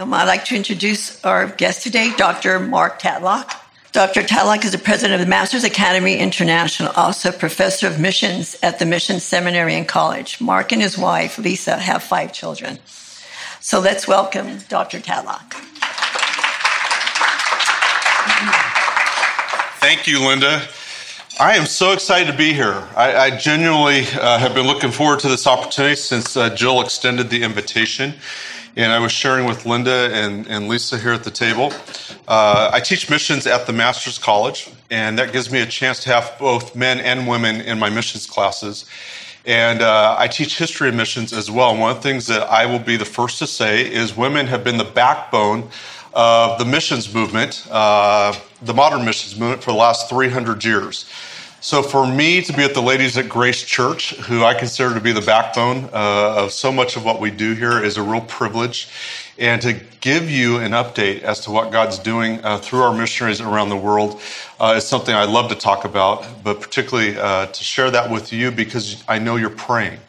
Um, I'd like to introduce our guest today, Dr. Mark Tatlock. Dr. Tatlock is the president of the Masters Academy International, also professor of missions at the Mission Seminary and College. Mark and his wife, Lisa, have five children. So let's welcome Dr. Tatlock. Thank you, Linda. I am so excited to be here. I, I genuinely uh, have been looking forward to this opportunity since uh, Jill extended the invitation. And I was sharing with Linda and, and Lisa here at the table. Uh, I teach missions at the Master's College, and that gives me a chance to have both men and women in my missions classes. And uh, I teach history of missions as well. One of the things that I will be the first to say is women have been the backbone of the missions movement, uh, the modern missions movement, for the last 300 years. So for me to be with the ladies at Grace Church, who I consider to be the backbone uh, of so much of what we do here, is a real privilege. And to give you an update as to what God's doing uh, through our missionaries around the world uh, is something I love to talk about, but particularly uh, to share that with you because I know you're praying.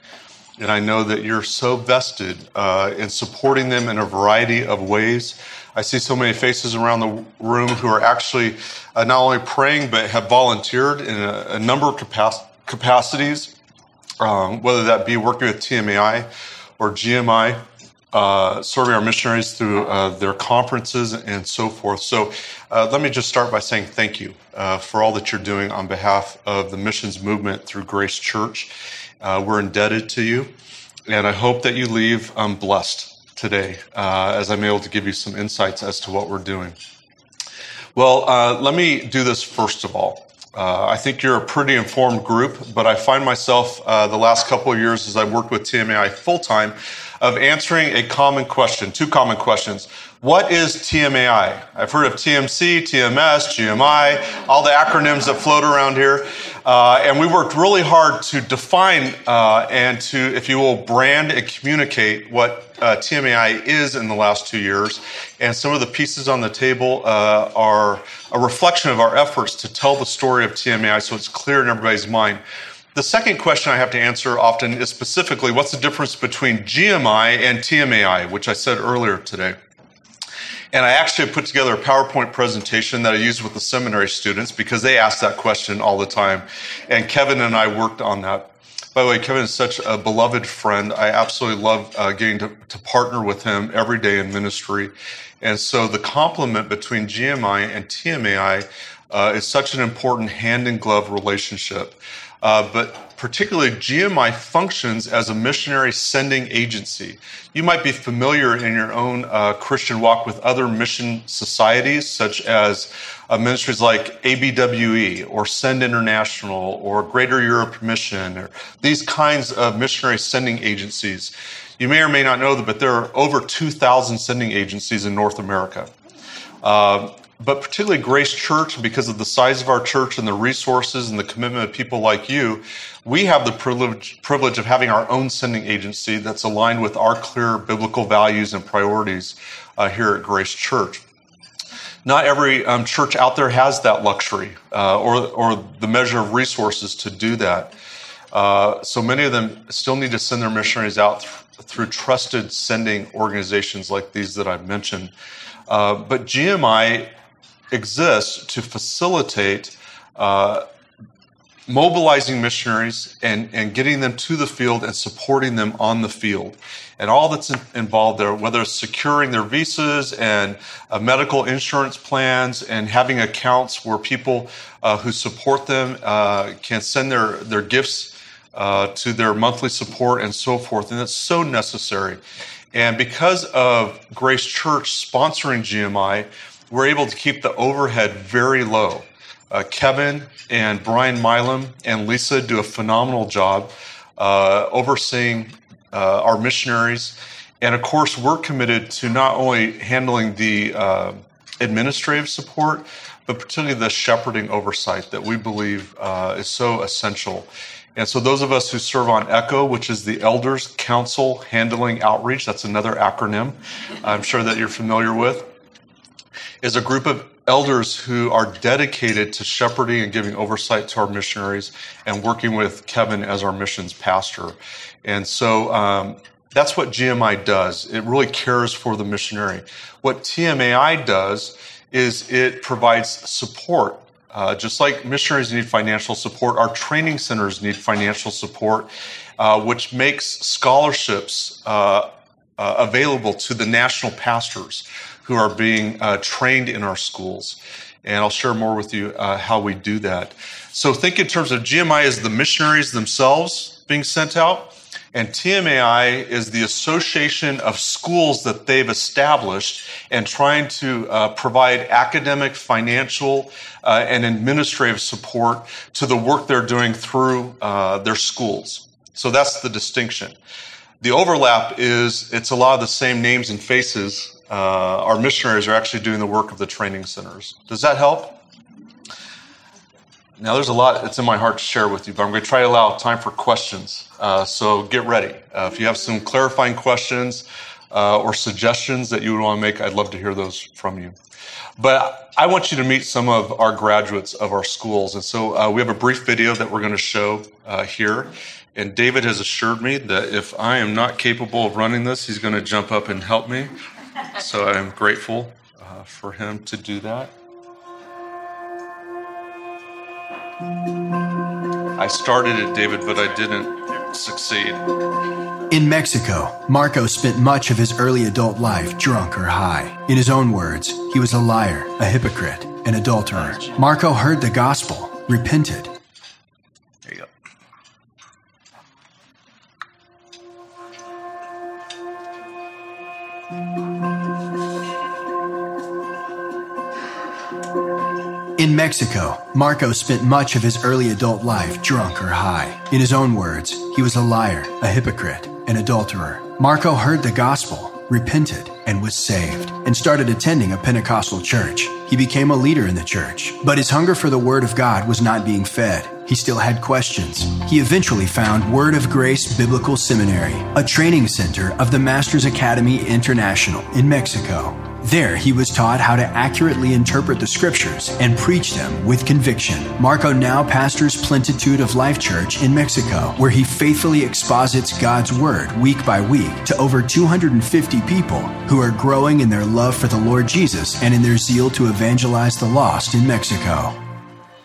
And I know that you're so vested uh, in supporting them in a variety of ways. I see so many faces around the room who are actually uh, not only praying but have volunteered in a, a number of capac- capacities, um, whether that be working with TMAI or GMI, uh, serving our missionaries through uh, their conferences and so forth. So, uh, let me just start by saying thank you uh, for all that you're doing on behalf of the missions movement through Grace Church. Uh, we're indebted to you, and I hope that you leave um, blessed today uh, as I'm able to give you some insights as to what we're doing. Well, uh, let me do this first of all. Uh, I think you're a pretty informed group, but I find myself uh, the last couple of years as I've worked with TMAI full time of answering a common question, two common questions. What is TMAI? I've heard of TMC, TMS, GMI, all the acronyms that float around here. Uh, and we worked really hard to define uh, and to, if you will, brand and communicate what uh, TMAI is in the last two years. And some of the pieces on the table uh, are a reflection of our efforts to tell the story of TMAI so it's clear in everybody's mind. The second question I have to answer often is specifically what's the difference between GMI and TMAI, which I said earlier today. And I actually put together a PowerPoint presentation that I used with the seminary students because they ask that question all the time. And Kevin and I worked on that. By the way, Kevin is such a beloved friend. I absolutely love uh, getting to, to partner with him every day in ministry. And so the complement between GMI and TMAI uh, is such an important hand in glove relationship. Uh, but particularly GMI functions as a missionary sending agency. You might be familiar in your own uh, Christian walk with other mission societies, such as uh, ministries like ABWE or Send International or Greater Europe Mission, or these kinds of missionary sending agencies. You may or may not know that, but there are over 2,000 sending agencies in North America. Uh, but particularly Grace Church, because of the size of our church and the resources and the commitment of people like you, we have the privilege, privilege of having our own sending agency that's aligned with our clear biblical values and priorities uh, here at Grace Church. Not every um, church out there has that luxury uh, or, or the measure of resources to do that. Uh, so many of them still need to send their missionaries out th- through trusted sending organizations like these that I've mentioned. Uh, but GMI exists to facilitate uh, mobilizing missionaries and, and getting them to the field and supporting them on the field. And all that's in, involved there, whether it's securing their visas and uh, medical insurance plans and having accounts where people uh, who support them uh, can send their, their gifts uh, to their monthly support and so forth. And that's so necessary. And because of Grace Church sponsoring GMI, we're able to keep the overhead very low. Uh, Kevin and Brian Milam and Lisa do a phenomenal job uh, overseeing uh, our missionaries. And of course, we're committed to not only handling the uh, administrative support, but particularly the shepherding oversight that we believe uh, is so essential. And so, those of us who serve on ECHO, which is the Elders Council Handling Outreach, that's another acronym I'm sure that you're familiar with is a group of elders who are dedicated to shepherding and giving oversight to our missionaries and working with Kevin as our missions pastor. And so, um, That's what GMI does. It really cares for the missionary. What TMAI does is it provides support. Uh, just like missionaries need financial support, our training centers need financial support, uh, which makes scholarships uh, uh available to the national pastors who are being uh, trained in our schools. And I'll share more with you uh, how we do that. So think in terms of GMI as the missionaries themselves being sent out. And TMAI is the association of schools that they've established and trying to uh, provide academic, financial, uh, and administrative support to the work they're doing through uh, their schools. So that's the distinction. The overlap is it's a lot of the same names and faces. Uh, our missionaries are actually doing the work of the training centers. Does that help? Now, there's a lot that's in my heart to share with you, but I'm going to try to allow time for questions. Uh, so get ready. Uh, if you have some clarifying questions uh, or suggestions that you would want to make, I'd love to hear those from you. But I want you to meet some of our graduates of our schools. And so uh, we have a brief video that we're going to show uh, here. And David has assured me that if I am not capable of running this, he's going to jump up and help me. So I'm grateful uh, for him to do that. I started it, David, but I didn't succeed. In Mexico, Marco spent much of his early adult life drunk or high. In his own words, he was a liar, a hypocrite, an adulterer. Marco heard the gospel, repented, Mexico, Marco spent much of his early adult life drunk or high. In his own words, he was a liar, a hypocrite, an adulterer. Marco heard the gospel, repented, and was saved, and started attending a Pentecostal church. He became a leader in the church, but his hunger for the Word of God was not being fed. He still had questions. He eventually found Word of Grace Biblical Seminary, a training center of the Masters Academy International in Mexico. There, he was taught how to accurately interpret the scriptures and preach them with conviction. Marco now pastors Plentitude of Life Church in Mexico, where he faithfully exposits God's Word week by week to over 250 people who are growing in their love for the Lord Jesus and in their zeal to evangelize the lost in Mexico.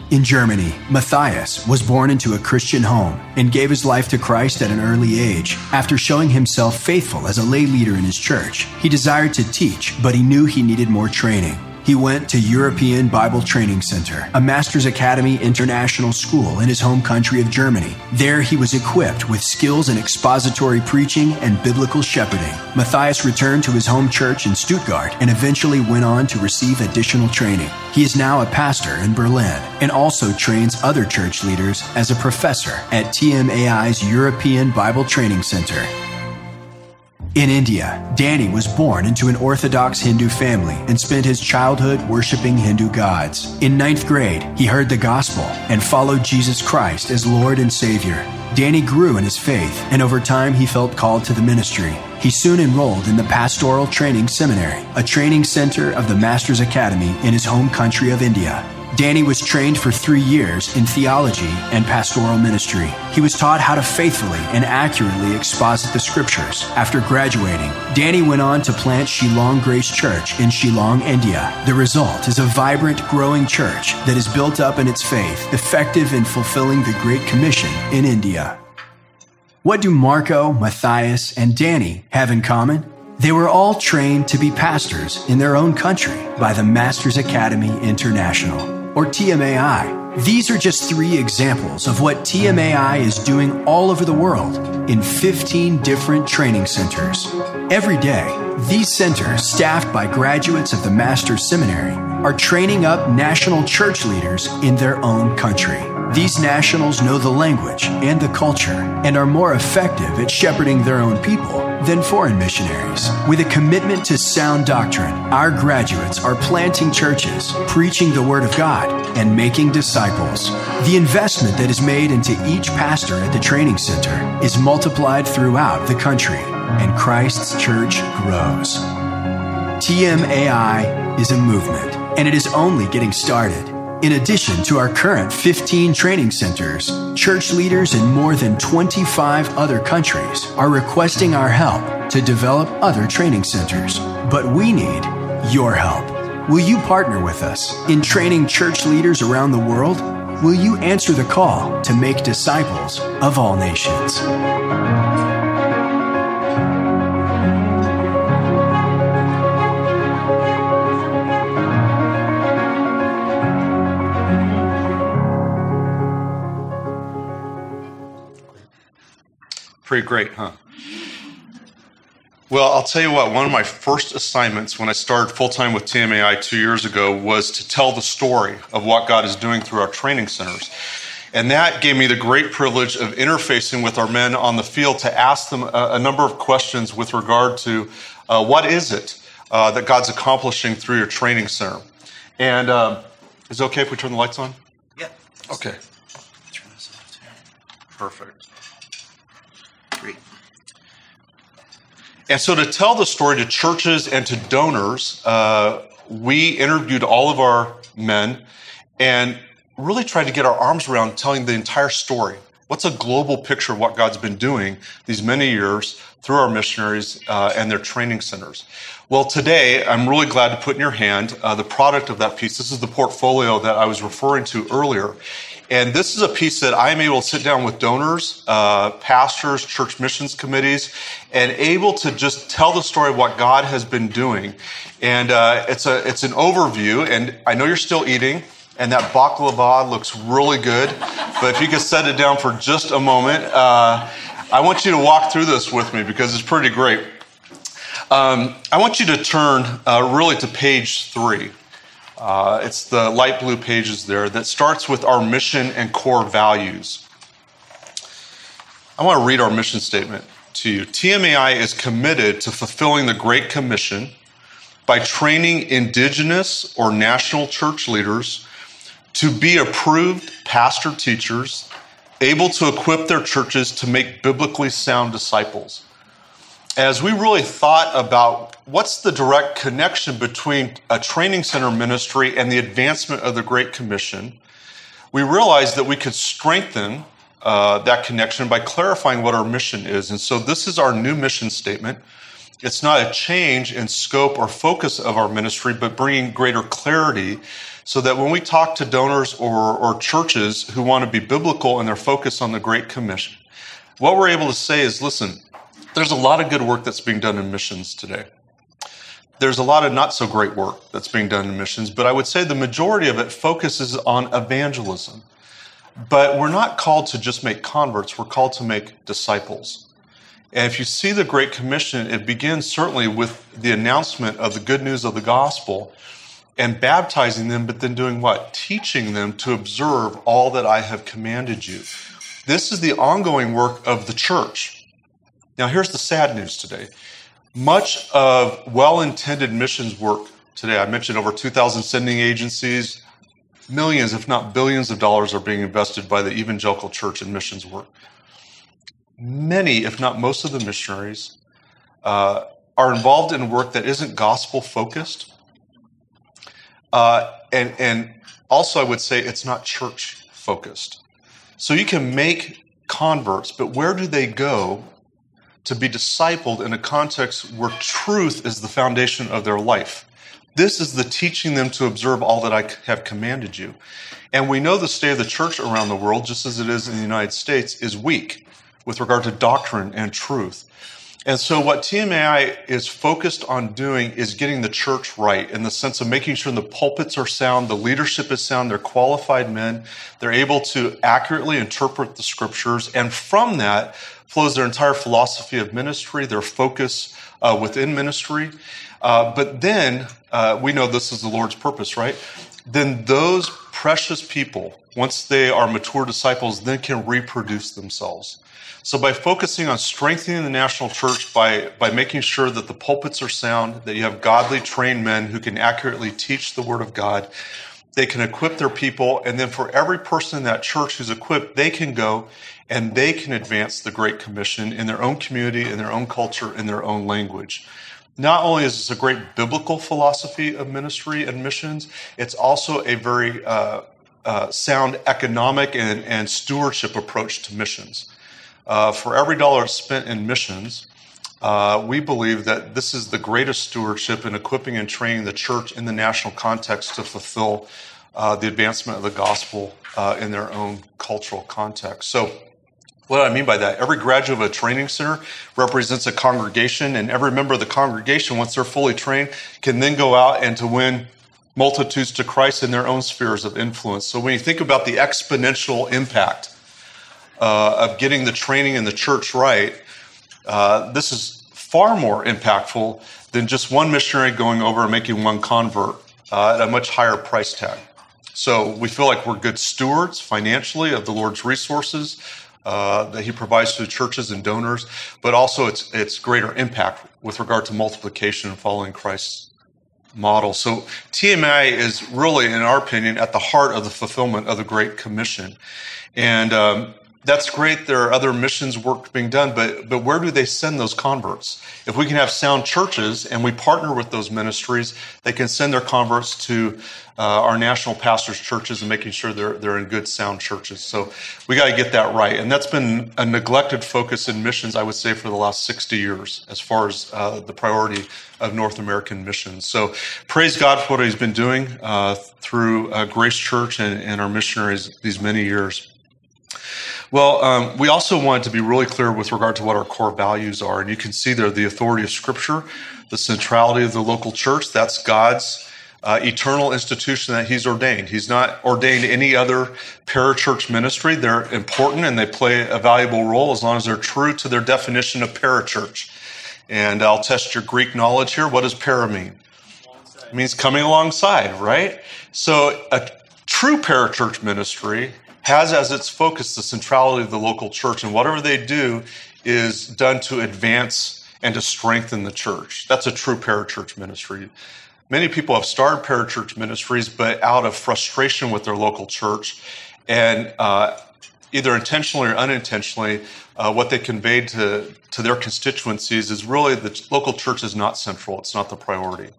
In Germany, Matthias was born into a Christian home and gave his life to Christ at an early age. After showing himself faithful as a lay leader in his church, he desired to teach, but he knew he needed more training. He went to European Bible Training Center, a Master's Academy international school in his home country of Germany. There he was equipped with skills in expository preaching and biblical shepherding. Matthias returned to his home church in Stuttgart and eventually went on to receive additional training. He is now a pastor in Berlin and also trains other church leaders as a professor at TMAI's European Bible Training Center. In India, Danny was born into an Orthodox Hindu family and spent his childhood worshiping Hindu gods. In ninth grade, he heard the gospel and followed Jesus Christ as Lord and Savior. Danny grew in his faith, and over time he felt called to the ministry. He soon enrolled in the Pastoral Training Seminary, a training center of the Master's Academy in his home country of India. Danny was trained for three years in theology and pastoral ministry. He was taught how to faithfully and accurately exposit the scriptures. After graduating, Danny went on to plant Shillong Grace Church in Shillong, India. The result is a vibrant, growing church that is built up in its faith, effective in fulfilling the Great Commission in India. What do Marco, Matthias, and Danny have in common? They were all trained to be pastors in their own country by the Masters Academy International or TMAI. These are just three examples of what TMAI is doing all over the world in 15 different training centers. Every day, these centers, staffed by graduates of the Master's Seminary, are training up national church leaders in their own country. These nationals know the language and the culture and are more effective at shepherding their own people than foreign missionaries. With a commitment to sound doctrine, our graduates are planting churches, preaching the Word of God, and making disciples. The investment that is made into each pastor at the training center is multiplied throughout the country, and Christ's church grows. TMAI is a movement, and it is only getting started. In addition to our current 15 training centers, church leaders in more than 25 other countries are requesting our help to develop other training centers. But we need your help. Will you partner with us in training church leaders around the world? Will you answer the call to make disciples of all nations? Pretty great, huh? Well, I'll tell you what, one of my first assignments when I started full time with TMAI two years ago was to tell the story of what God is doing through our training centers. And that gave me the great privilege of interfacing with our men on the field to ask them a, a number of questions with regard to uh, what is it uh, that God's accomplishing through your training center. And um, is it okay if we turn the lights on? Yeah. Okay. Turn this off. Perfect. And so, to tell the story to churches and to donors, uh, we interviewed all of our men and really tried to get our arms around telling the entire story. What's a global picture of what God's been doing these many years through our missionaries uh, and their training centers? Well, today, I'm really glad to put in your hand uh, the product of that piece. This is the portfolio that I was referring to earlier. And this is a piece that I'm able to sit down with donors, uh, pastors, church missions committees, and able to just tell the story of what God has been doing. And uh, it's a it's an overview. And I know you're still eating, and that baklava looks really good. But if you could set it down for just a moment, uh, I want you to walk through this with me because it's pretty great. Um, I want you to turn uh, really to page three. Uh, it's the light blue pages there that starts with our mission and core values. I want to read our mission statement to you. TMAI is committed to fulfilling the Great Commission by training indigenous or national church leaders to be approved pastor teachers able to equip their churches to make biblically sound disciples as we really thought about what's the direct connection between a training center ministry and the advancement of the Great Commission, we realized that we could strengthen uh, that connection by clarifying what our mission is. And so this is our new mission statement. It's not a change in scope or focus of our ministry, but bringing greater clarity so that when we talk to donors or, or churches who want to be biblical in their focus on the Great Commission, what we're able to say is listen, there's a lot of good work that's being done in missions today. There's a lot of not so great work that's being done in missions, but I would say the majority of it focuses on evangelism. But we're not called to just make converts, we're called to make disciples. And if you see the Great Commission, it begins certainly with the announcement of the good news of the gospel and baptizing them, but then doing what? Teaching them to observe all that I have commanded you. This is the ongoing work of the church. Now, here's the sad news today. Much of well intended missions work today, I mentioned over 2,000 sending agencies, millions, if not billions, of dollars are being invested by the evangelical church in missions work. Many, if not most of the missionaries, uh, are involved in work that isn't gospel focused. Uh, and, and also, I would say it's not church focused. So you can make converts, but where do they go to be discipled in a context where truth is the foundation of their life. This is the teaching them to observe all that I have commanded you. And we know the state of the church around the world, just as it is in the United States, is weak with regard to doctrine and truth. And so, what TMAI is focused on doing is getting the church right in the sense of making sure the pulpits are sound, the leadership is sound, they're qualified men, they're able to accurately interpret the scriptures, and from that, flows their entire philosophy of ministry, their focus uh, within ministry. Uh, but then uh, we know this is the Lord's purpose, right? Then those precious people, once they are mature disciples, then can reproduce themselves. So by focusing on strengthening the national church, by, by making sure that the pulpits are sound, that you have godly trained men who can accurately teach the word of God, they can equip their people, and then for every person in that church who's equipped, they can go and they can advance the Great Commission in their own community, in their own culture, in their own language. not only is this a great biblical philosophy of ministry and missions, it's also a very uh, uh, sound economic and, and, stewardship approach to missions. Uh, for every dollar spent in missions, uh, we believe that this is the greatest stewardship in equipping and training the church in the national context to fulfill uh, the advancement of the gospel uh, in their own cultural context. So, what I mean by that? Every graduate of a training center represents a congregation, and every member of the congregation, once they're fully trained, can then go out and to win multitudes to Christ in their own spheres of influence. So when you think about the exponential impact uh, of getting the training in the church right, uh, this is far more impactful than just one missionary going over and making one convert uh, at a much higher price tag. So we feel like we're good stewards financially of the Lord's resources uh, that He provides to churches and donors, but also it's it's greater impact with regard to multiplication and following Christ's model. So TMI is really, in our opinion, at the heart of the fulfillment of the Great Commission, and um, that's great. There are other missions work being done, but but where do they send those converts? If we can have sound churches and we partner with those ministries, they can send their converts to uh, our national pastors' churches and making sure they're they're in good, sound churches. So we got to get that right, and that's been a neglected focus in missions, I would say, for the last sixty years, as far as uh, the priority of North American missions. So praise God for what He's been doing uh, through uh, Grace Church and, and our missionaries these many years. Well, um, we also wanted to be really clear with regard to what our core values are. And you can see there the authority of Scripture, the centrality of the local church. That's God's uh, eternal institution that He's ordained. He's not ordained any other parachurch ministry. They're important and they play a valuable role as long as they're true to their definition of parachurch. And I'll test your Greek knowledge here. What does para mean? It means coming alongside, right? So a true parachurch ministry has as its focus the centrality of the local church, and whatever they do is done to advance and to strengthen the church. That's a true parachurch ministry. Many people have started parachurch ministries, but out of frustration with their local church, and uh, either intentionally or unintentionally, uh, what they conveyed to, to their constituencies is really the local church is not central, it's not the priority.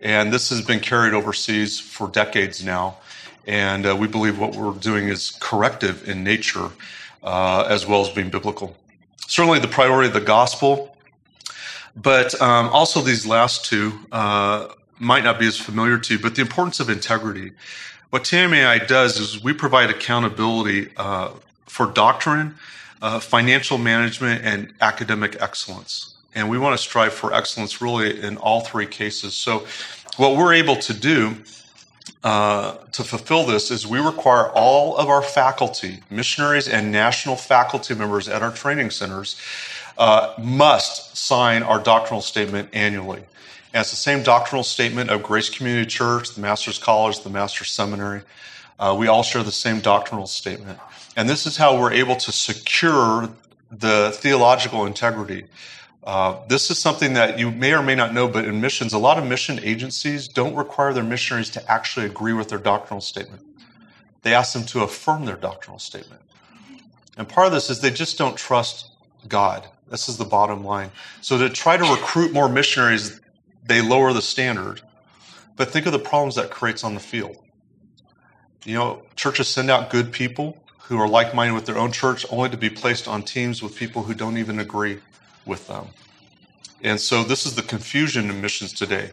And this has been carried overseas for decades now. And uh, we believe what we're doing is corrective in nature uh, as well as being biblical. Certainly, the priority of the gospel, but um, also these last two uh, might not be as familiar to you, but the importance of integrity. What TMAI does is we provide accountability uh, for doctrine, uh, financial management, and academic excellence. And we want to strive for excellence really in all three cases. So, what we're able to do uh, to fulfill this is we require all of our faculty, missionaries and national faculty members at our training centers, uh, must sign our doctrinal statement annually. And it's the same doctrinal statement of Grace Community Church, the Master's College, the Master's Seminary. Uh, we all share the same doctrinal statement. And this is how we're able to secure the theological integrity uh, this is something that you may or may not know, but in missions, a lot of mission agencies don't require their missionaries to actually agree with their doctrinal statement. They ask them to affirm their doctrinal statement. And part of this is they just don't trust God. This is the bottom line. So to try to recruit more missionaries, they lower the standard. But think of the problems that creates on the field. You know, churches send out good people who are like minded with their own church only to be placed on teams with people who don't even agree with them. And so this is the confusion in missions today.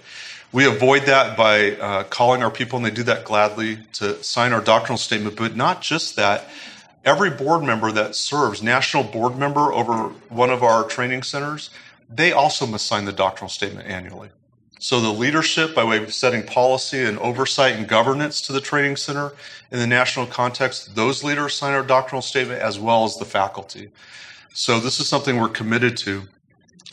We avoid that by uh, calling our people, and they do that gladly, to sign our doctrinal statement. But not just that, every board member that serves, national board member over one of our training centers, they also must sign the doctrinal statement annually. So the leadership, by way of setting policy and oversight and governance to the training center in the national context, those leaders sign our doctrinal statement as well as the faculty. So this is something we're committed to.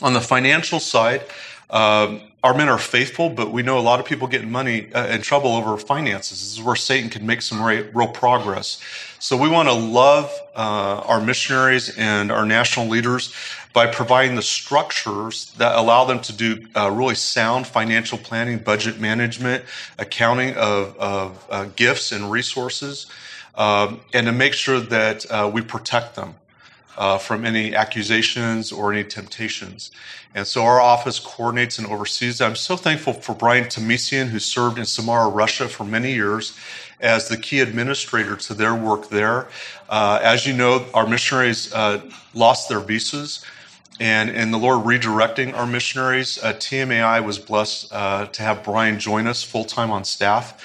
On the financial side, um, our men are faithful, but we know a lot of people get in money uh, in trouble over finances. This is where Satan can make some real, real progress. So we want to love uh, our missionaries and our national leaders by providing the structures that allow them to do uh, really sound financial planning, budget management, accounting of, of uh, gifts and resources, um, and to make sure that uh, we protect them. Uh, from any accusations or any temptations. And so our office coordinates and oversees. I'm so thankful for Brian Tomisian, who served in Samara, Russia for many years as the key administrator to their work there. Uh, as you know, our missionaries uh, lost their visas. And in the Lord redirecting our missionaries, uh, TMAI was blessed uh, to have Brian join us full time on staff.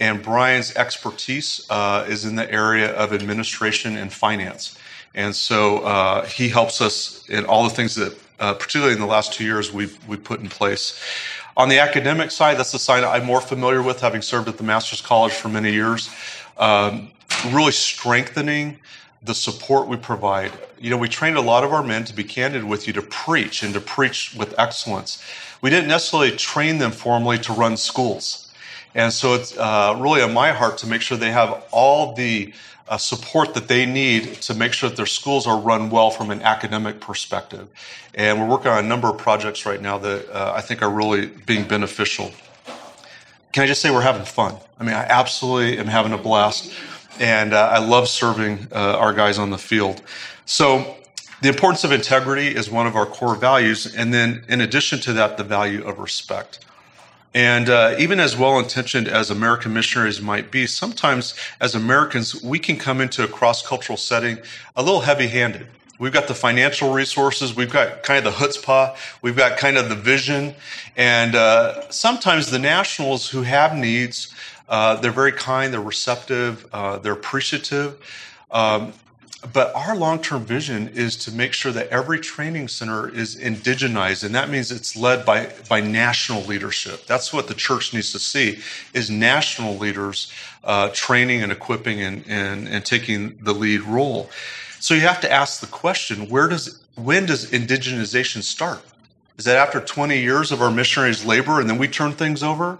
And Brian's expertise uh, is in the area of administration and finance. And so uh, he helps us in all the things that, uh, particularly in the last two years, we've, we've put in place. On the academic side, that's the side I'm more familiar with, having served at the Master's College for many years. Um, really strengthening the support we provide. You know, we trained a lot of our men, to be candid with you, to preach and to preach with excellence. We didn't necessarily train them formally to run schools. And so it's uh, really on my heart to make sure they have all the uh, support that they need to make sure that their schools are run well from an academic perspective. And we're working on a number of projects right now that uh, I think are really being beneficial. Can I just say we're having fun? I mean, I absolutely am having a blast. And uh, I love serving uh, our guys on the field. So, the importance of integrity is one of our core values. And then, in addition to that, the value of respect. And uh, even as well intentioned as American missionaries might be, sometimes as Americans, we can come into a cross cultural setting a little heavy handed. We've got the financial resources, we've got kind of the chutzpah, we've got kind of the vision. And uh, sometimes the nationals who have needs, uh, they're very kind, they're receptive, uh, they're appreciative. Um, but our long-term vision is to make sure that every training center is indigenized and that means it's led by, by national leadership. That's what the church needs to see is national leaders uh, training and equipping and, and, and taking the lead role. So you have to ask the question where does when does indigenization start? Is that after 20 years of our missionaries labor and then we turn things over?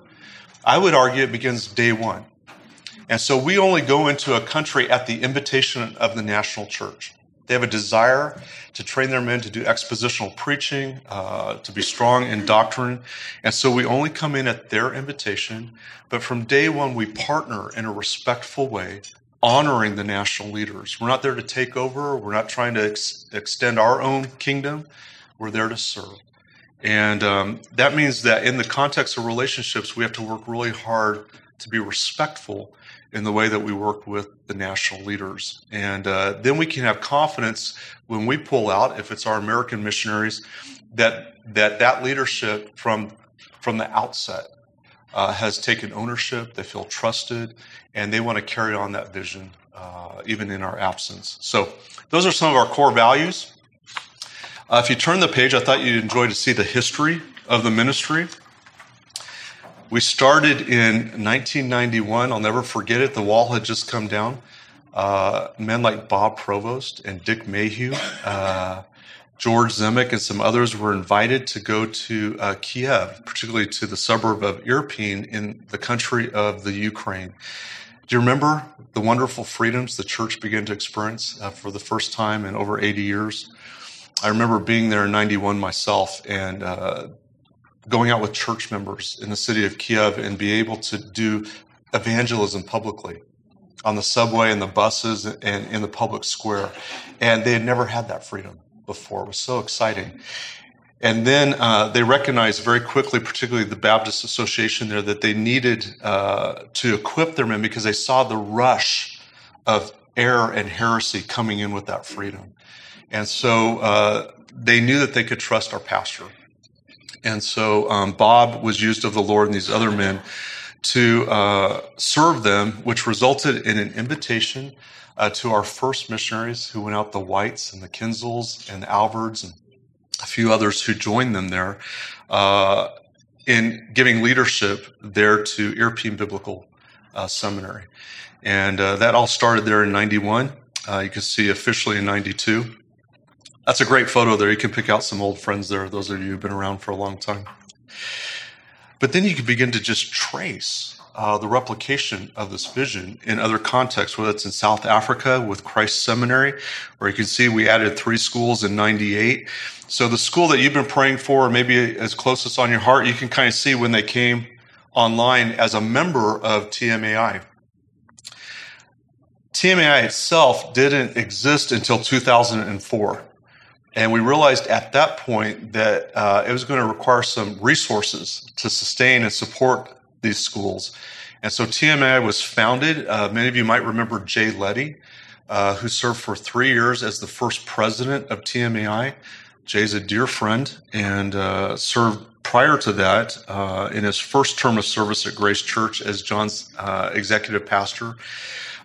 I would argue it begins day one and so we only go into a country at the invitation of the national church. They have a desire to train their men to do expositional preaching, uh, to be strong in doctrine. And so we only come in at their invitation. But from day one, we partner in a respectful way, honoring the national leaders. We're not there to take over, we're not trying to ex- extend our own kingdom, we're there to serve. And um, that means that in the context of relationships, we have to work really hard to be respectful in the way that we work with the national leaders. And uh, then we can have confidence when we pull out, if it's our American missionaries, that that, that leadership from, from the outset uh, has taken ownership, they feel trusted, and they want to carry on that vision uh, even in our absence. So those are some of our core values. Uh, if you turn the page, I thought you'd enjoy to see the history of the ministry. We started in 1991. I'll never forget it. The wall had just come down. Uh, men like Bob Provost and Dick Mayhue, uh, George Zemek, and some others were invited to go to uh, Kiev, particularly to the suburb of Irpin in the country of the Ukraine. Do you remember the wonderful freedoms the church began to experience uh, for the first time in over 80 years? I remember being there in 91 myself and uh, going out with church members in the city of Kiev and be able to do evangelism publicly on the subway and the buses and in the public square. And they had never had that freedom before. It was so exciting. And then uh, they recognized very quickly, particularly the Baptist Association there, that they needed uh, to equip their men because they saw the rush of error and heresy coming in with that freedom. And so uh, they knew that they could trust our pastor and so um, Bob was used of the Lord and these other men to uh, serve them, which resulted in an invitation uh, to our first missionaries who went out, the Whites and the Kinsels and the Alvards and a few others who joined them there uh, in giving leadership there to European Biblical uh, Seminary. And uh, that all started there in 91. Uh, you can see officially in 92. That's a great photo there. You can pick out some old friends there, those of you who've been around for a long time. But then you can begin to just trace uh, the replication of this vision in other contexts, whether it's in South Africa with Christ Seminary, where you can see we added three schools in 98. So the school that you've been praying for, maybe as closest on your heart, you can kind of see when they came online as a member of TMAI. TMAI itself didn't exist until 2004. And we realized at that point that uh, it was going to require some resources to sustain and support these schools. And so TMAI was founded. Uh, many of you might remember Jay Letty, uh, who served for three years as the first president of TMAI. Jay's a dear friend and uh, served prior to that uh, in his first term of service at Grace Church as John's uh, executive pastor.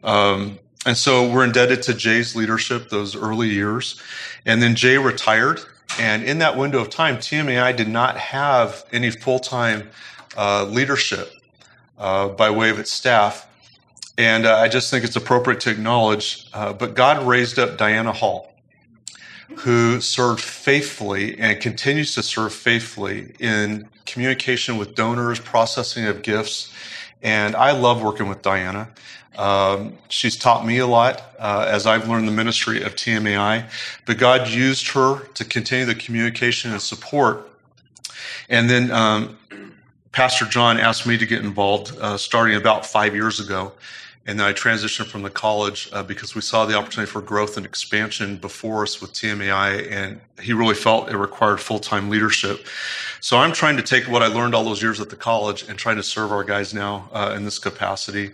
Um, and so we're indebted to Jay's leadership those early years. And then Jay retired. And in that window of time, TMAI did not have any full time uh, leadership uh, by way of its staff. And uh, I just think it's appropriate to acknowledge, uh, but God raised up Diana Hall, who served faithfully and continues to serve faithfully in communication with donors, processing of gifts. And I love working with Diana. Um, she's taught me a lot uh, as I've learned the ministry of TMAI, but God used her to continue the communication and support. And then um, Pastor John asked me to get involved uh, starting about five years ago. And then I transitioned from the college uh, because we saw the opportunity for growth and expansion before us with TMAI, and he really felt it required full time leadership. So I'm trying to take what I learned all those years at the college and trying to serve our guys now uh, in this capacity.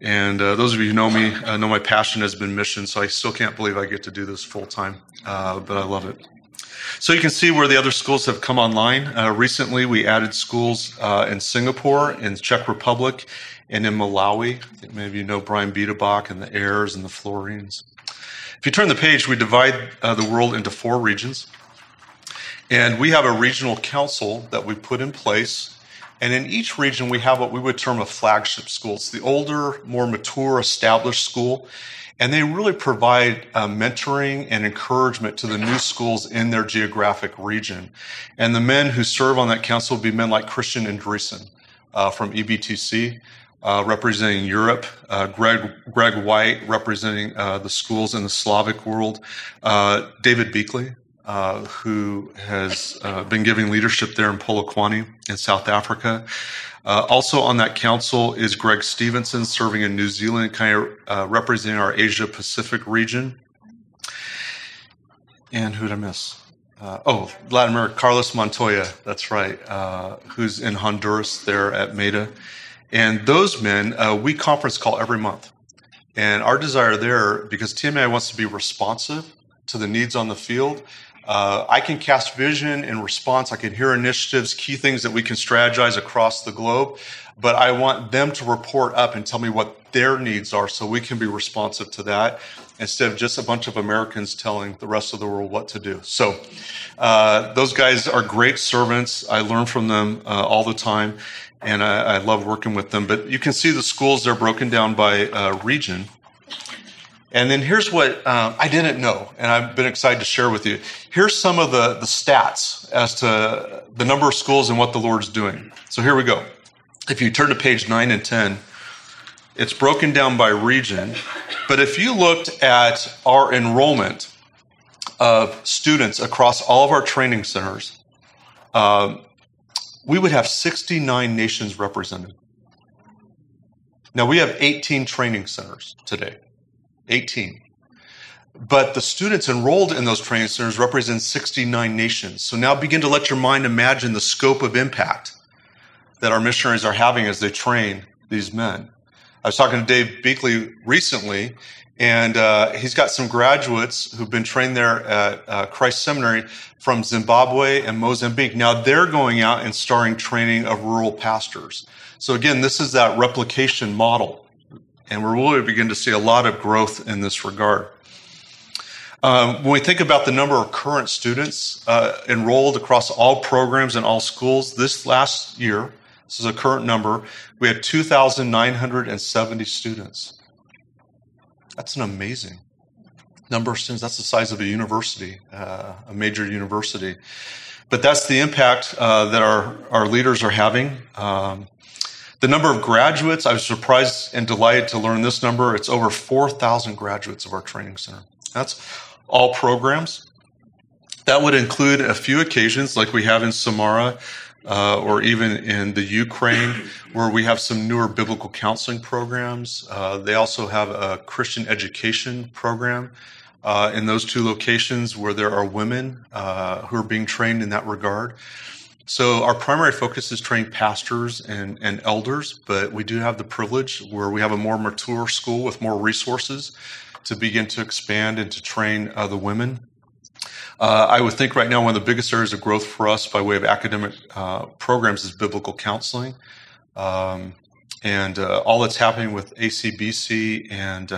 And uh, those of you who know me uh, know my passion has been mission, so I still can't believe I get to do this full time, uh, but I love it. So you can see where the other schools have come online. Uh, recently, we added schools uh, in Singapore, in Czech Republic, and in Malawi. I think you know Brian Biedebach and the Ayers and the Florines. If you turn the page, we divide uh, the world into four regions. And we have a regional council that we put in place. And in each region, we have what we would term a flagship school. It's the older, more mature, established school. And they really provide uh, mentoring and encouragement to the new schools in their geographic region. And the men who serve on that council will be men like Christian Andreessen uh, from EBTC, uh, representing Europe, uh, Greg, Greg White representing uh, the schools in the Slavic world, uh, David Beakley, uh, who has uh, been giving leadership there in Polokwane in South Africa. Uh, also on that council is Greg Stevenson, serving in New Zealand, kind of uh, representing our Asia Pacific region. And who did I miss? Uh, oh, Latin America, Carlos Montoya, that's right, who's in Honduras there at MEDA. And those men, uh, we conference call every month. And our desire there, because TMAI wants to be responsive to the needs on the field, uh, I can cast vision in response. I can hear initiatives, key things that we can strategize across the globe. But I want them to report up and tell me what their needs are so we can be responsive to that instead of just a bunch of Americans telling the rest of the world what to do. So uh, those guys are great servants. I learn from them uh, all the time and I, I, love working with them. But you can see the schools, they're broken down by uh, region. And then here's what um, I didn't know, and I've been excited to share with you. Here's some of the, the stats as to the number of schools and what the Lord's doing. So here we go. If you turn to page 9 and 10, it's broken down by region. But if you looked at our enrollment of students across all of our training centers, um, we would have 69 nations represented. Now, we have 18 training centers today. 18. But the students enrolled in those training centers represent 69 nations. So now begin to let your mind imagine the scope of impact that our missionaries are having as they train these men. I was talking to Dave Beakley recently, and uh, he's got some graduates who've been trained there at uh, Christ Seminary from Zimbabwe and Mozambique. Now they're going out and starting training of rural pastors. So again, this is that replication model. And we're really beginning to see a lot of growth in this regard. Um, when we think about the number of current students uh, enrolled across all programs and all schools, this last year, this is a current number, we had 2,970 students. That's an amazing number of students. That's the size of a university, uh, a major university. But that's the impact uh, that our, our leaders are having. Um, the number of graduates, I was surprised and delighted to learn this number. It's over 4,000 graduates of our training center. That's all programs. That would include a few occasions like we have in Samara uh, or even in the Ukraine, where we have some newer biblical counseling programs. Uh, they also have a Christian education program uh, in those two locations where there are women uh, who are being trained in that regard. So our primary focus is training pastors and, and elders, but we do have the privilege where we have a more mature school with more resources to begin to expand and to train uh, the women. Uh, I would think right now one of the biggest areas of growth for us by way of academic uh, programs is biblical counseling. Um, and uh, all that's happening with ACBC and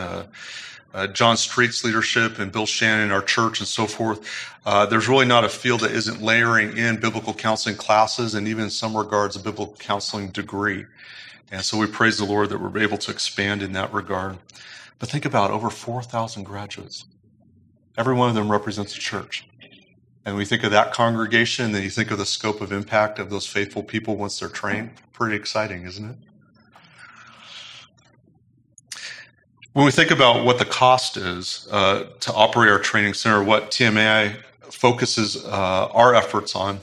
uh, John Street's leadership and Bill Shannon, our church, and so forth, uh, there's really not a field that isn't layering in biblical counseling classes and even in some regards a biblical counseling degree. And so we praise the Lord that we're able to expand in that regard. But think about over 4,000 graduates. Every one of them represents a church. And we think of that congregation, and then you think of the scope of impact of those faithful people once they're trained. Pretty exciting, isn't it? When we think about what the cost is uh, to operate our training center, what TMAI focuses uh, our efforts on,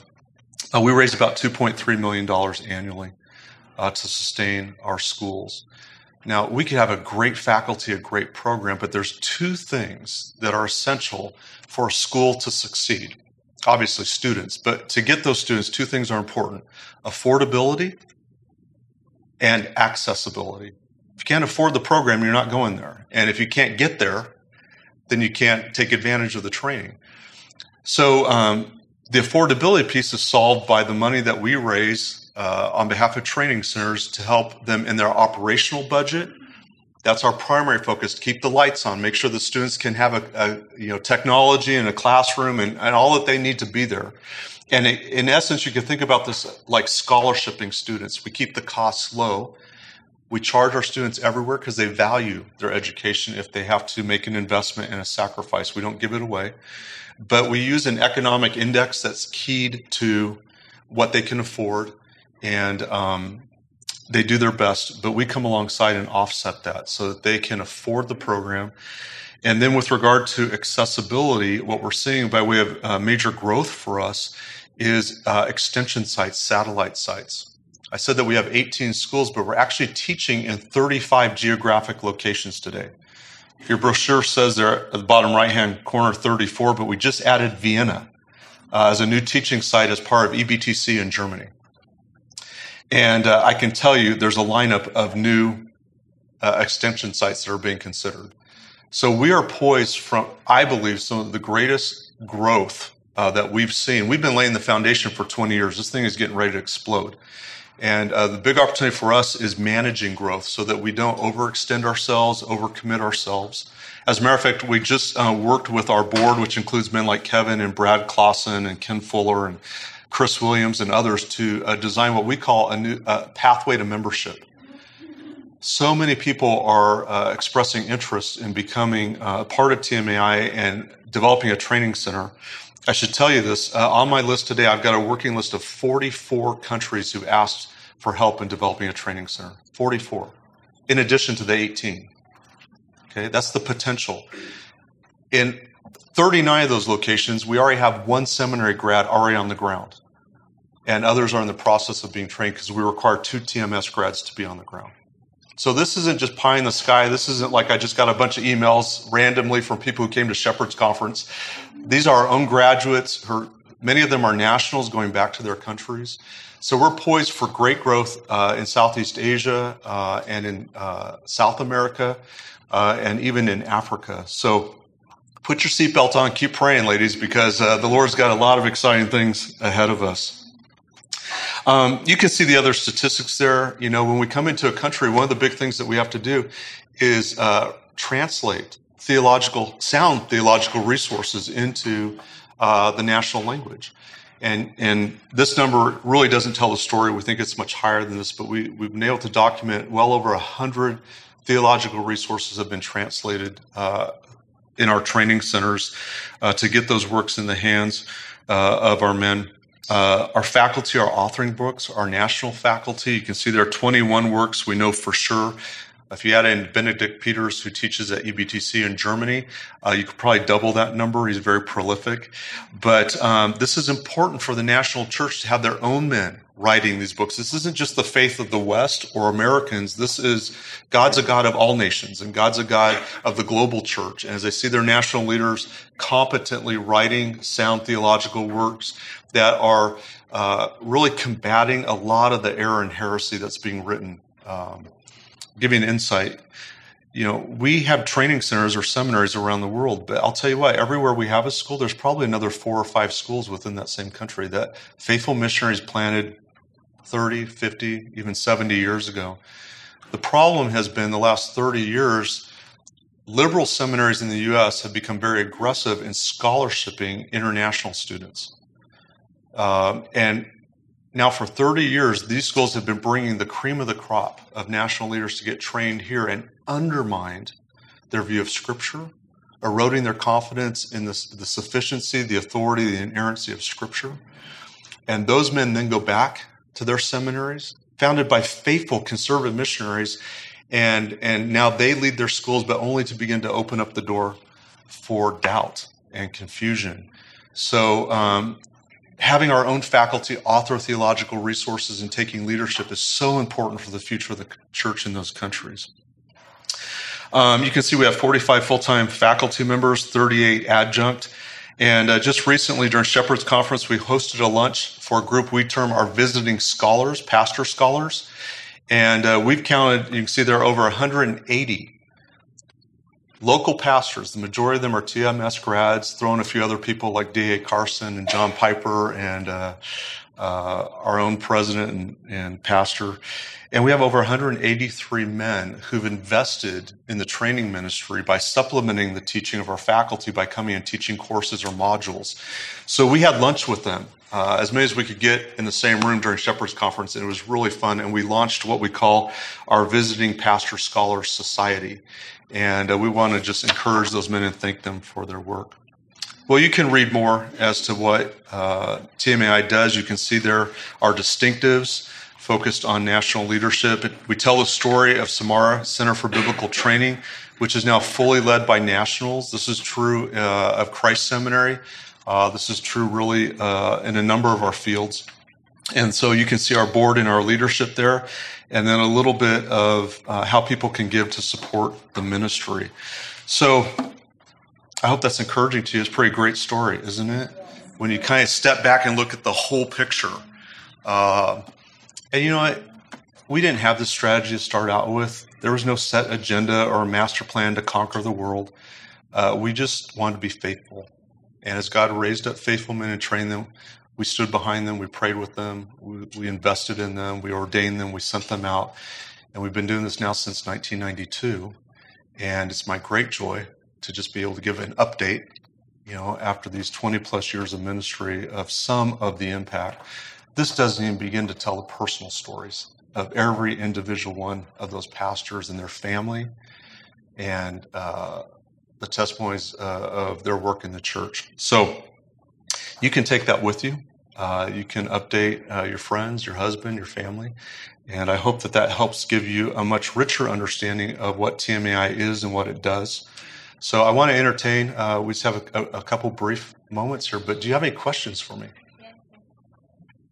uh, we raise about $2.3 million annually uh, to sustain our schools. Now, we could have a great faculty, a great program, but there's two things that are essential for a school to succeed. Obviously, students, but to get those students, two things are important affordability and accessibility. If you can't afford the program, you're not going there. And if you can't get there, then you can't take advantage of the training. So um, the affordability piece is solved by the money that we raise uh, on behalf of training centers to help them in their operational budget. That's our primary focus: keep the lights on, make sure the students can have a, a you know technology and a classroom and, and all that they need to be there. And in essence, you can think about this like scholarshiping students. We keep the costs low we charge our students everywhere because they value their education if they have to make an investment and a sacrifice. We don't give it away. But we use an economic index that's keyed to what they can afford, and um, they do their best. But we come alongside and offset that so that they can afford the program. And then, with regard to accessibility, what we're seeing by way of uh, major growth for us is uh, extension sites, satellite sites. I said that we have 18 schools, but we're actually teaching in 35 geographic locations today. Your brochure says there at the bottom right hand corner 34, but we just added Vienna uh, as a new teaching site as part of EBTC in Germany. And uh, I can tell you there's a lineup of new uh, extension sites that are being considered. So we are poised from, I believe, some of the greatest growth uh, that we've seen. We've been laying the foundation for 20 years. This thing is getting ready to explode. And uh, the big opportunity for us is managing growth so that we don't overextend ourselves, overcommit ourselves. As a matter of fact, we just uh, worked with our board, which includes men like Kevin and Brad Clausen and Ken Fuller and Chris Williams and others, to uh, design what we call a new uh, pathway to membership. So many people are uh, expressing interest in becoming uh, a part of TMAI and developing a training center. I should tell you this. Uh, on my list today, I've got a working list of 44 countries who asked for help in developing a training center. 44, in addition to the 18. Okay, that's the potential. In 39 of those locations, we already have one seminary grad already on the ground, and others are in the process of being trained because we require two TMS grads to be on the ground. So this isn't just pie in the sky. This isn't like I just got a bunch of emails randomly from people who came to Shepherd's Conference. These are our own graduates. Her, many of them are nationals going back to their countries. So we're poised for great growth uh, in Southeast Asia uh, and in uh, South America uh, and even in Africa. So put your seatbelt on, keep praying, ladies, because uh, the Lord's got a lot of exciting things ahead of us. Um, you can see the other statistics there. You know, when we come into a country, one of the big things that we have to do is uh, translate theological, sound theological resources into uh, the national language. And, and this number really doesn't tell the story. We think it's much higher than this, but we, we've been able to document well over 100 theological resources have been translated uh, in our training centers uh, to get those works in the hands uh, of our men uh, our faculty are authoring books, our national faculty. You can see there are 21 works we know for sure. If you add in Benedikt Peters, who teaches at EBTC in Germany, uh, you could probably double that number. He's very prolific. But um, this is important for the national church to have their own men writing these books. This isn't just the faith of the West or Americans. This is God's a God of all nations and God's a God of the global church. And as I see their national leaders competently writing sound theological works that are uh, really combating a lot of the error and heresy that's being written, um, giving insight. You know, we have training centers or seminaries around the world, but I'll tell you what, everywhere we have a school, there's probably another four or five schools within that same country that faithful missionaries planted 30, 50, even 70 years ago. The problem has been the last 30 years, liberal seminaries in the U.S. have become very aggressive in scholarshiping international students. Um, and now, for 30 years, these schools have been bringing the cream of the crop of national leaders to get trained here and undermined their view of Scripture, eroding their confidence in the, the sufficiency, the authority, the inerrancy of Scripture. And those men then go back to their seminaries, founded by faithful conservative missionaries, and, and now they lead their schools, but only to begin to open up the door for doubt and confusion. So, um, having our own faculty author theological resources and taking leadership is so important for the future of the church in those countries. Um, you can see we have 45 full time faculty members, 38 adjunct. And uh, just recently during Shepherd's Conference, we hosted a lunch for a group we term our visiting scholars, pastor scholars. And uh, we've counted, you can see there are over 180 local pastors. The majority of them are TMS grads, throwing a few other people like D.A. Carson and John Piper and uh, uh, our own president and, and pastor. And we have over 183 men who've invested in the training ministry by supplementing the teaching of our faculty by coming and teaching courses or modules. So we had lunch with them, uh, as many as we could get in the same room during Shepherd's Conference, and it was really fun. And we launched what we call our Visiting Pastor Scholar Society. And uh, we want to just encourage those men and thank them for their work. Well, you can read more as to what uh, TMAI does. You can see there are distinctives focused on national leadership. We tell the story of Samara Center for Biblical Training, which is now fully led by nationals. This is true uh, of Christ Seminary. Uh, this is true really uh, in a number of our fields. And so you can see our board and our leadership there, and then a little bit of uh, how people can give to support the ministry. So I hope that's encouraging to you. It's a pretty great story, isn't it? When you kind of step back and look at the whole picture. Uh, and you know what? We didn't have this strategy to start out with. There was no set agenda or master plan to conquer the world. Uh, we just wanted to be faithful. And as God raised up faithful men and trained them, we stood behind them, we prayed with them, we, we invested in them, we ordained them, we sent them out. And we've been doing this now since 1992. And it's my great joy to just be able to give an update, you know, after these 20 plus years of ministry of some of the impact this doesn't even begin to tell the personal stories of every individual one of those pastors and their family and uh, the testimonies uh, of their work in the church. So you can take that with you. Uh, you can update uh, your friends, your husband, your family. And I hope that that helps give you a much richer understanding of what TMAI is and what it does. So I want to entertain, uh, we just have a, a, a couple brief moments here, but do you have any questions for me?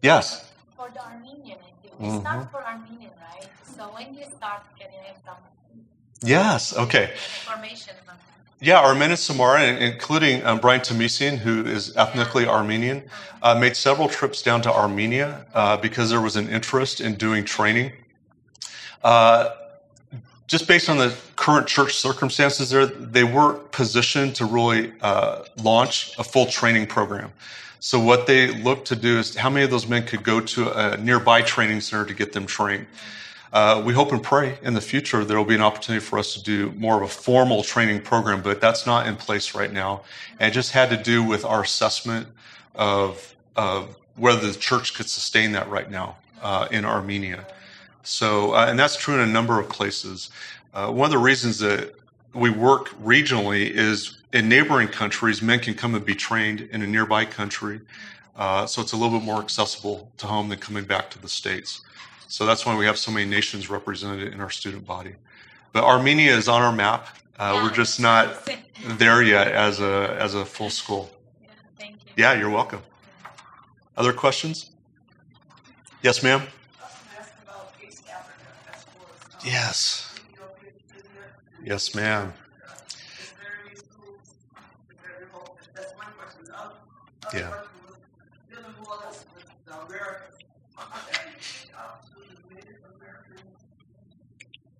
Yes. For the Armenian, I think. Mm-hmm. It's not for Armenian, right? So when you start, have some Yes, okay. information about? Yeah, Armenian Samara, including um, Brian Tamisian, who is ethnically Armenian, uh, made several trips down to Armenia uh, because there was an interest in doing training. Uh, just based on the current church circumstances there, they weren't positioned to really uh, launch a full training program. So what they looked to do is how many of those men could go to a nearby training center to get them trained. Uh, we hope and pray in the future there will be an opportunity for us to do more of a formal training program, but that's not in place right now. And it just had to do with our assessment of, of whether the church could sustain that right now uh, in Armenia. So, uh, and that's true in a number of places. Uh, one of the reasons that we work regionally is in neighboring countries, men can come and be trained in a nearby country. Uh, so it's a little bit more accessible to home than coming back to the States. So that's why we have so many nations represented in our student body. But Armenia is on our map. Uh, yeah. We're just not there yet as a, as a full school. Yeah, thank you. Yeah, you're welcome. Other questions? Yes, ma'am. Yes. Yes, ma'am. Yeah.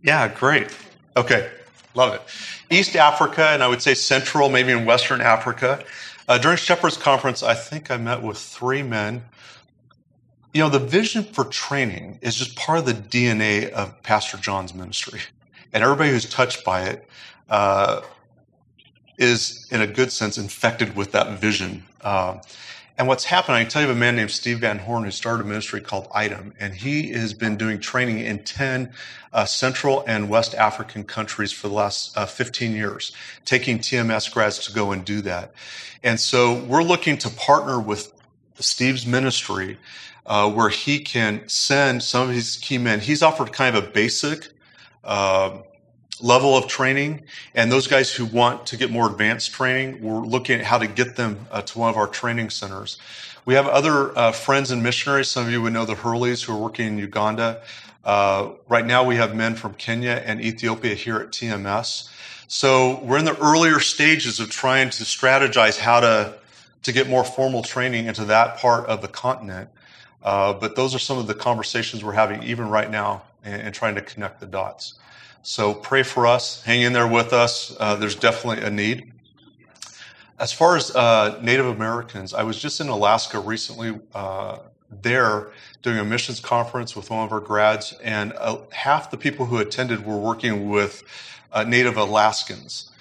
Yeah, great. Okay, love it. East Africa, and I would say Central, maybe in Western Africa. Uh, during Shepherd's Conference, I think I met with three men. You know, the vision for training is just part of the DNA of Pastor John's ministry. And everybody who's touched by it uh, is, in a good sense, infected with that vision. Uh, and what's happened, I can tell you of a man named Steve Van Horn who started a ministry called ITEM, and he has been doing training in 10 uh, Central and West African countries for the last uh, 15 years, taking TMS grads to go and do that. And so we're looking to partner with Steve's ministry uh, where he can send some of his key men. He's offered kind of a basic uh, level of training. And those guys who want to get more advanced training, we're looking at how to get them uh, to one of our training centers. We have other uh, friends and missionaries. Some of you would know the Hurleys who are working in Uganda. Uh, right now, we have men from Kenya and Ethiopia here at TMS. So we're in the earlier stages of trying to strategize how to to get more formal training into that part of the continent. Uh, but those are some of the conversations we're having even right now and, and trying to connect the dots. So pray for us. Hang in there with us. Uh, there's definitely a need. As far as uh, Native Americans, I was just in Alaska recently uh, there doing a missions conference with one of our grads, and uh, half the people who attended were working with uh, Native Alaskans.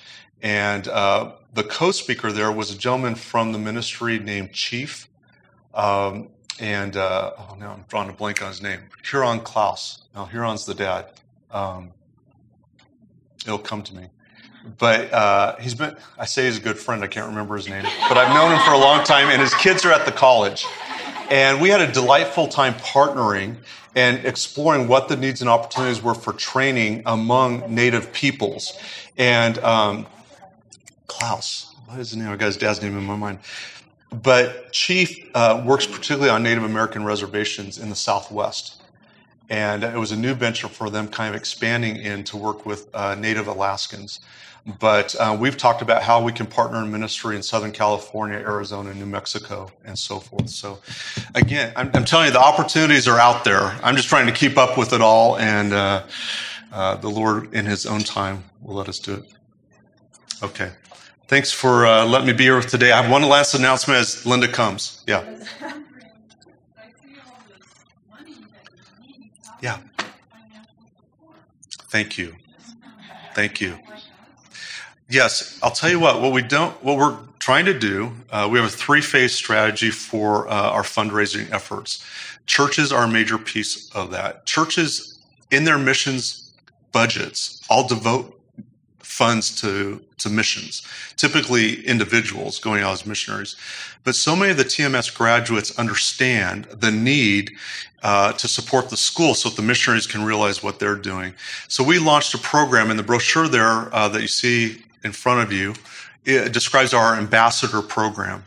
And uh, the co speaker there was a gentleman from the ministry named Chief. Um, and oh, now I'm drawing a blank on his name Huron Claus. Now, Huron's the dad. Um, it'll come to me. But uh, he's been, I say he's a good friend. I can't remember his name. But I've known him for a long time, and his kids are at the college. And we had a delightful time partnering and exploring what the needs and opportunities were for training among Native peoples. And um, Claus, what is his name? I got his dad's name in my mind. But Chief uh, works particularly on Native American reservations in the Southwest. And it was a new venture for them, kind of expanding in to work with uh, Native Alaskans. But uh, we've talked about how we can partner in ministry in Southern California, Arizona, New Mexico, and so forth. So, again, I'm, I'm telling you, the opportunities are out there. I'm just trying to keep up with it all, and uh, uh the Lord, in His own time, will let us do it. Okay. Thanks for uh, letting me be here today. I have one last announcement as Linda comes. Yeah. Yeah. Thank you. Thank you. Yes, I'll tell you what. What we don't, what we're trying to do, uh, we have a three-phase strategy for uh, our fundraising efforts. Churches are a major piece of that. Churches, in their missions budgets, all devote funds to to missions. Typically, individuals going out as missionaries, but so many of the TMS graduates understand the need uh, to support the school so that the missionaries can realize what they're doing. So we launched a program in the brochure there uh, that you see in front of you. It describes our ambassador program.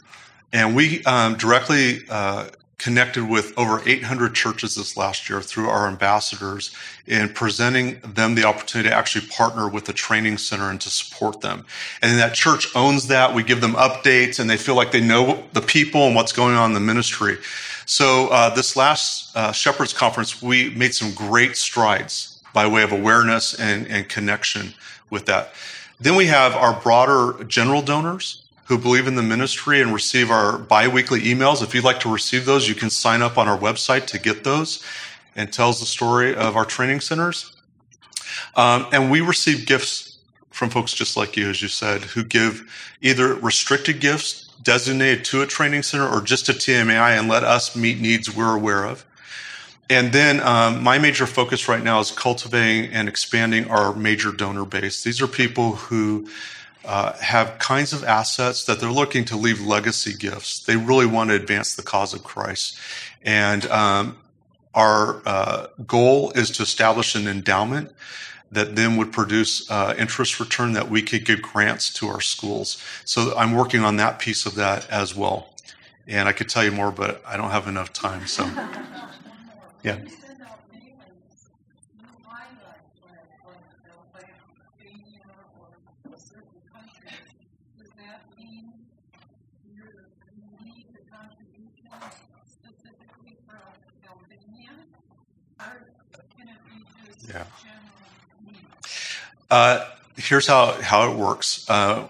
And we um, directly uh, connected with over 800 churches this last year through our ambassadors in presenting them the opportunity to actually partner with the training center and to support them. And that church owns that. We give them updates and they feel like they know the people and what's going on in the ministry. So uh, this last uh, Shepherds Conference, we made some great strides by way of awareness and, and connection with that. Then we have our broader general donors who believe in the ministry and receive our biweekly emails. If you'd like to receive those, you can sign up on our website to get those and tells the story of our training centers. Um, and we receive gifts from folks just like you, as you said, who give either restricted gifts designated to a training center or just to TMAI and let us meet needs we're aware of. And then um, my major focus right now is cultivating and expanding our major donor base. These are people who uh, have kinds of assets that they're looking to leave legacy gifts. They really want to advance the cause of Christ. And um, our uh, goal is to establish an endowment that then would produce uh, interest return that we could give grants to our schools. So I'm working on that piece of that as well. And I could tell you more, but I don't have enough time. So, Yeah. Yeah. Uh, here's how, how it works. Uh,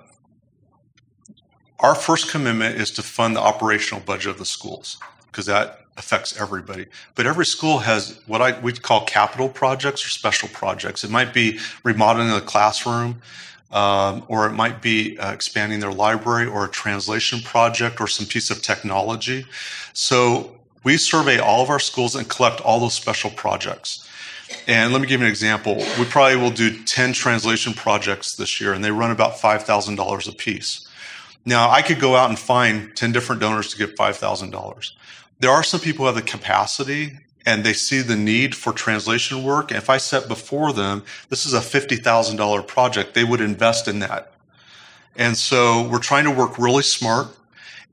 our first commitment is to fund the operational budget of the schools because that affects everybody. But every school has what I we call capital projects or special projects. It might be remodeling the classroom, um, or it might be uh, expanding their library, or a translation project, or some piece of technology. So we survey all of our schools and collect all those special projects. And let me give you an example. We probably will do 10 translation projects this year, and they run about $5,000 a piece. Now, I could go out and find 10 different donors to give $5,000. There are some people who have the capacity and they see the need for translation work. And if I set before them, this is a $50,000 project, they would invest in that. And so we're trying to work really smart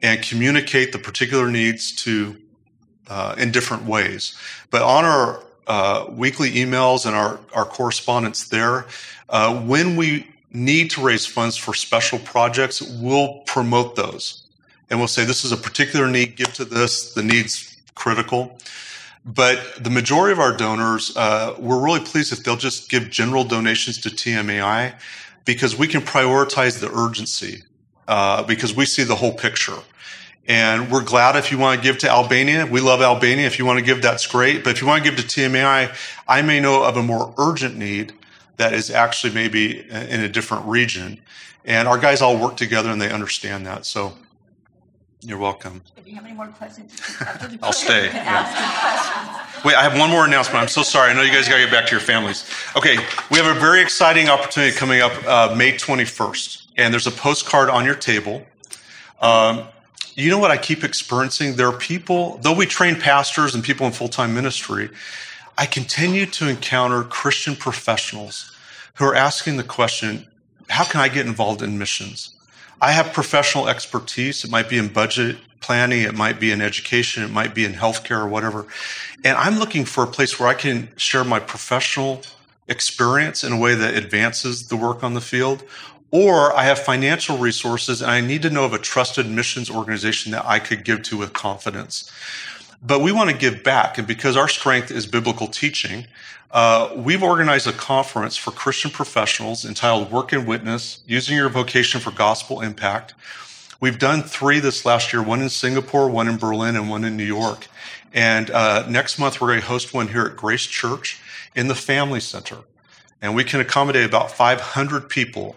and communicate the particular needs to uh, in different ways. But on our uh, weekly emails and our, our correspondence there, uh, when we need to raise funds for special projects, we'll promote those. And we'll say, this is a particular need, give to this, the need's critical. But the majority of our donors, uh, we're really pleased if they'll just give general donations to TMAI because we can prioritize the urgency uh, because we see the whole picture. And we're glad if you want to give to Albania. We love Albania. If you want to give, that's great. But if you want to give to TMAI, I may know of a more urgent need that is actually maybe in a different region. And our guys all work together and they understand that. So you're welcome. If you have any more questions, I'll stay. Wait, I have one more announcement. I'm so sorry. I know you guys got to get back to your families. Okay, we have a very exciting opportunity coming up uh, May 21st, and there's a postcard on your table. Um, you know what I keep experiencing? There are people, though we train pastors and people in full time ministry, I continue to encounter Christian professionals who are asking the question how can I get involved in missions? I have professional expertise. It might be in budget planning, it might be in education, it might be in healthcare or whatever. And I'm looking for a place where I can share my professional experience in a way that advances the work on the field. Or I have financial resources and I need to know of a trusted missions organization that I could give to with confidence. But we want to give back. And because our strength is biblical teaching, uh, we've organized a conference for Christian professionals entitled Work and Witness Using Your Vocation for Gospel Impact. We've done three this last year one in Singapore, one in Berlin, and one in New York. And uh, next month, we're going to host one here at Grace Church in the Family Center. And we can accommodate about 500 people.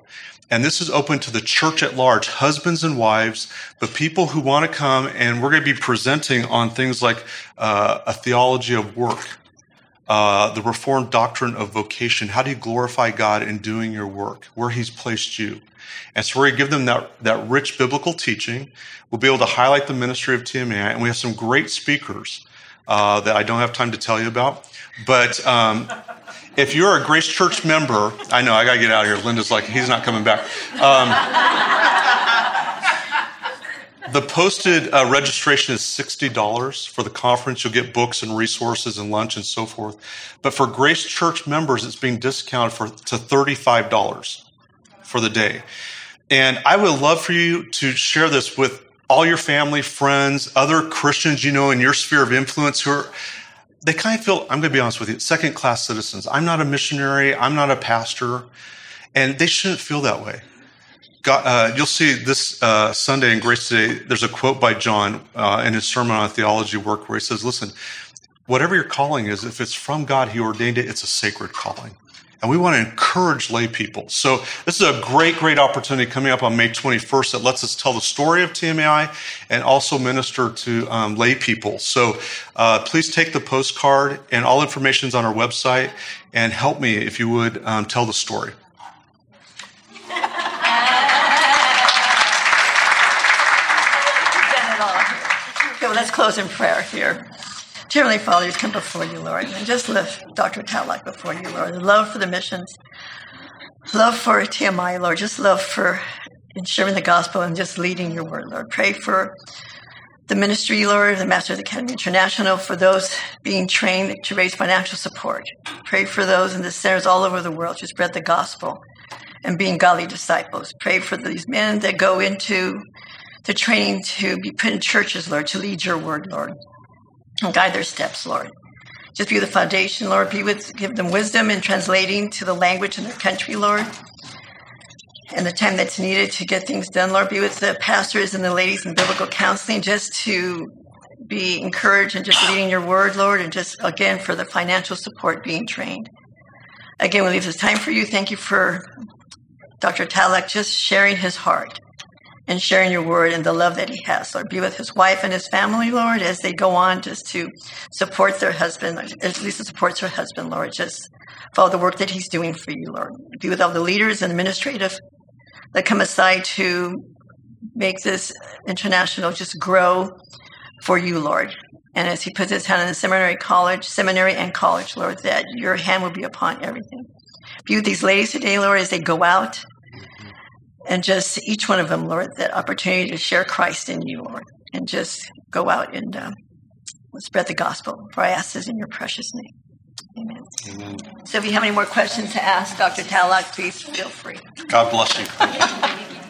And this is open to the church at large, husbands and wives, but people who want to come. And we're going to be presenting on things like uh, a theology of work, uh, the Reformed doctrine of vocation. How do you glorify God in doing your work, where He's placed you? And so we're going to give them that, that rich biblical teaching. We'll be able to highlight the ministry of TMA, and we have some great speakers uh, that I don't have time to tell you about. But um, if you're a Grace Church member, I know I got to get out of here. Linda's like, he's not coming back. Um, the posted uh, registration is $60 for the conference. You'll get books and resources and lunch and so forth. But for Grace Church members, it's being discounted for, to $35 for the day. And I would love for you to share this with all your family, friends, other Christians you know in your sphere of influence who are, they kind of feel, I'm going to be honest with you, second class citizens. I'm not a missionary. I'm not a pastor. And they shouldn't feel that way. God, uh, you'll see this uh, Sunday in Grace Today, there's a quote by John uh, in his sermon on theology work where he says, Listen, whatever your calling is, if it's from God, He ordained it, it's a sacred calling. And we want to encourage lay people. So this is a great, great opportunity coming up on May 21st that lets us tell the story of TMAI and also minister to um, lay people. So uh, please take the postcard and all information is on our website and help me if you would um, tell the story. Okay, well, let's close in prayer here. Dear Heavenly Father, come before you, Lord, and just lift Dr. Tatlock before you, Lord. Love for the missions, love for TMI, Lord. Just love for ensuring the gospel and just leading your word, Lord. Pray for the ministry, Lord, the Masters Academy International, for those being trained to raise financial support. Pray for those in the centers all over the world to spread the gospel and being godly disciples. Pray for these men that go into the training to be put in churches, Lord, to lead your word, Lord, and guide their steps, Lord. Just be the foundation, Lord. Be with, give them wisdom in translating to the language in their country, Lord and the time that's needed to get things done. Lord, be with the pastors and the ladies in biblical counseling just to be encouraged and just reading your word, Lord, and just again for the financial support being trained. Again, we leave this time for you. Thank you for Dr. Tatlock just sharing his heart and sharing your word and the love that he has. Lord, be with his wife and his family, Lord, as they go on just to support their husband, as Lisa supports her husband, Lord, just for all the work that he's doing for you, Lord. Be with all the leaders and administrative that come aside to make this international just grow for you, Lord. And as he puts his hand in the seminary college, seminary and college, Lord, that your hand will be upon everything. Be with these ladies today, Lord, as they go out and just each one of them, Lord, that opportunity to share Christ in you, Lord, and just go out and uh, spread the gospel. For I ask this in your precious name. Amen. Amen. So if you have any more questions to ask Dr. Tatlock, please feel free. God bless you.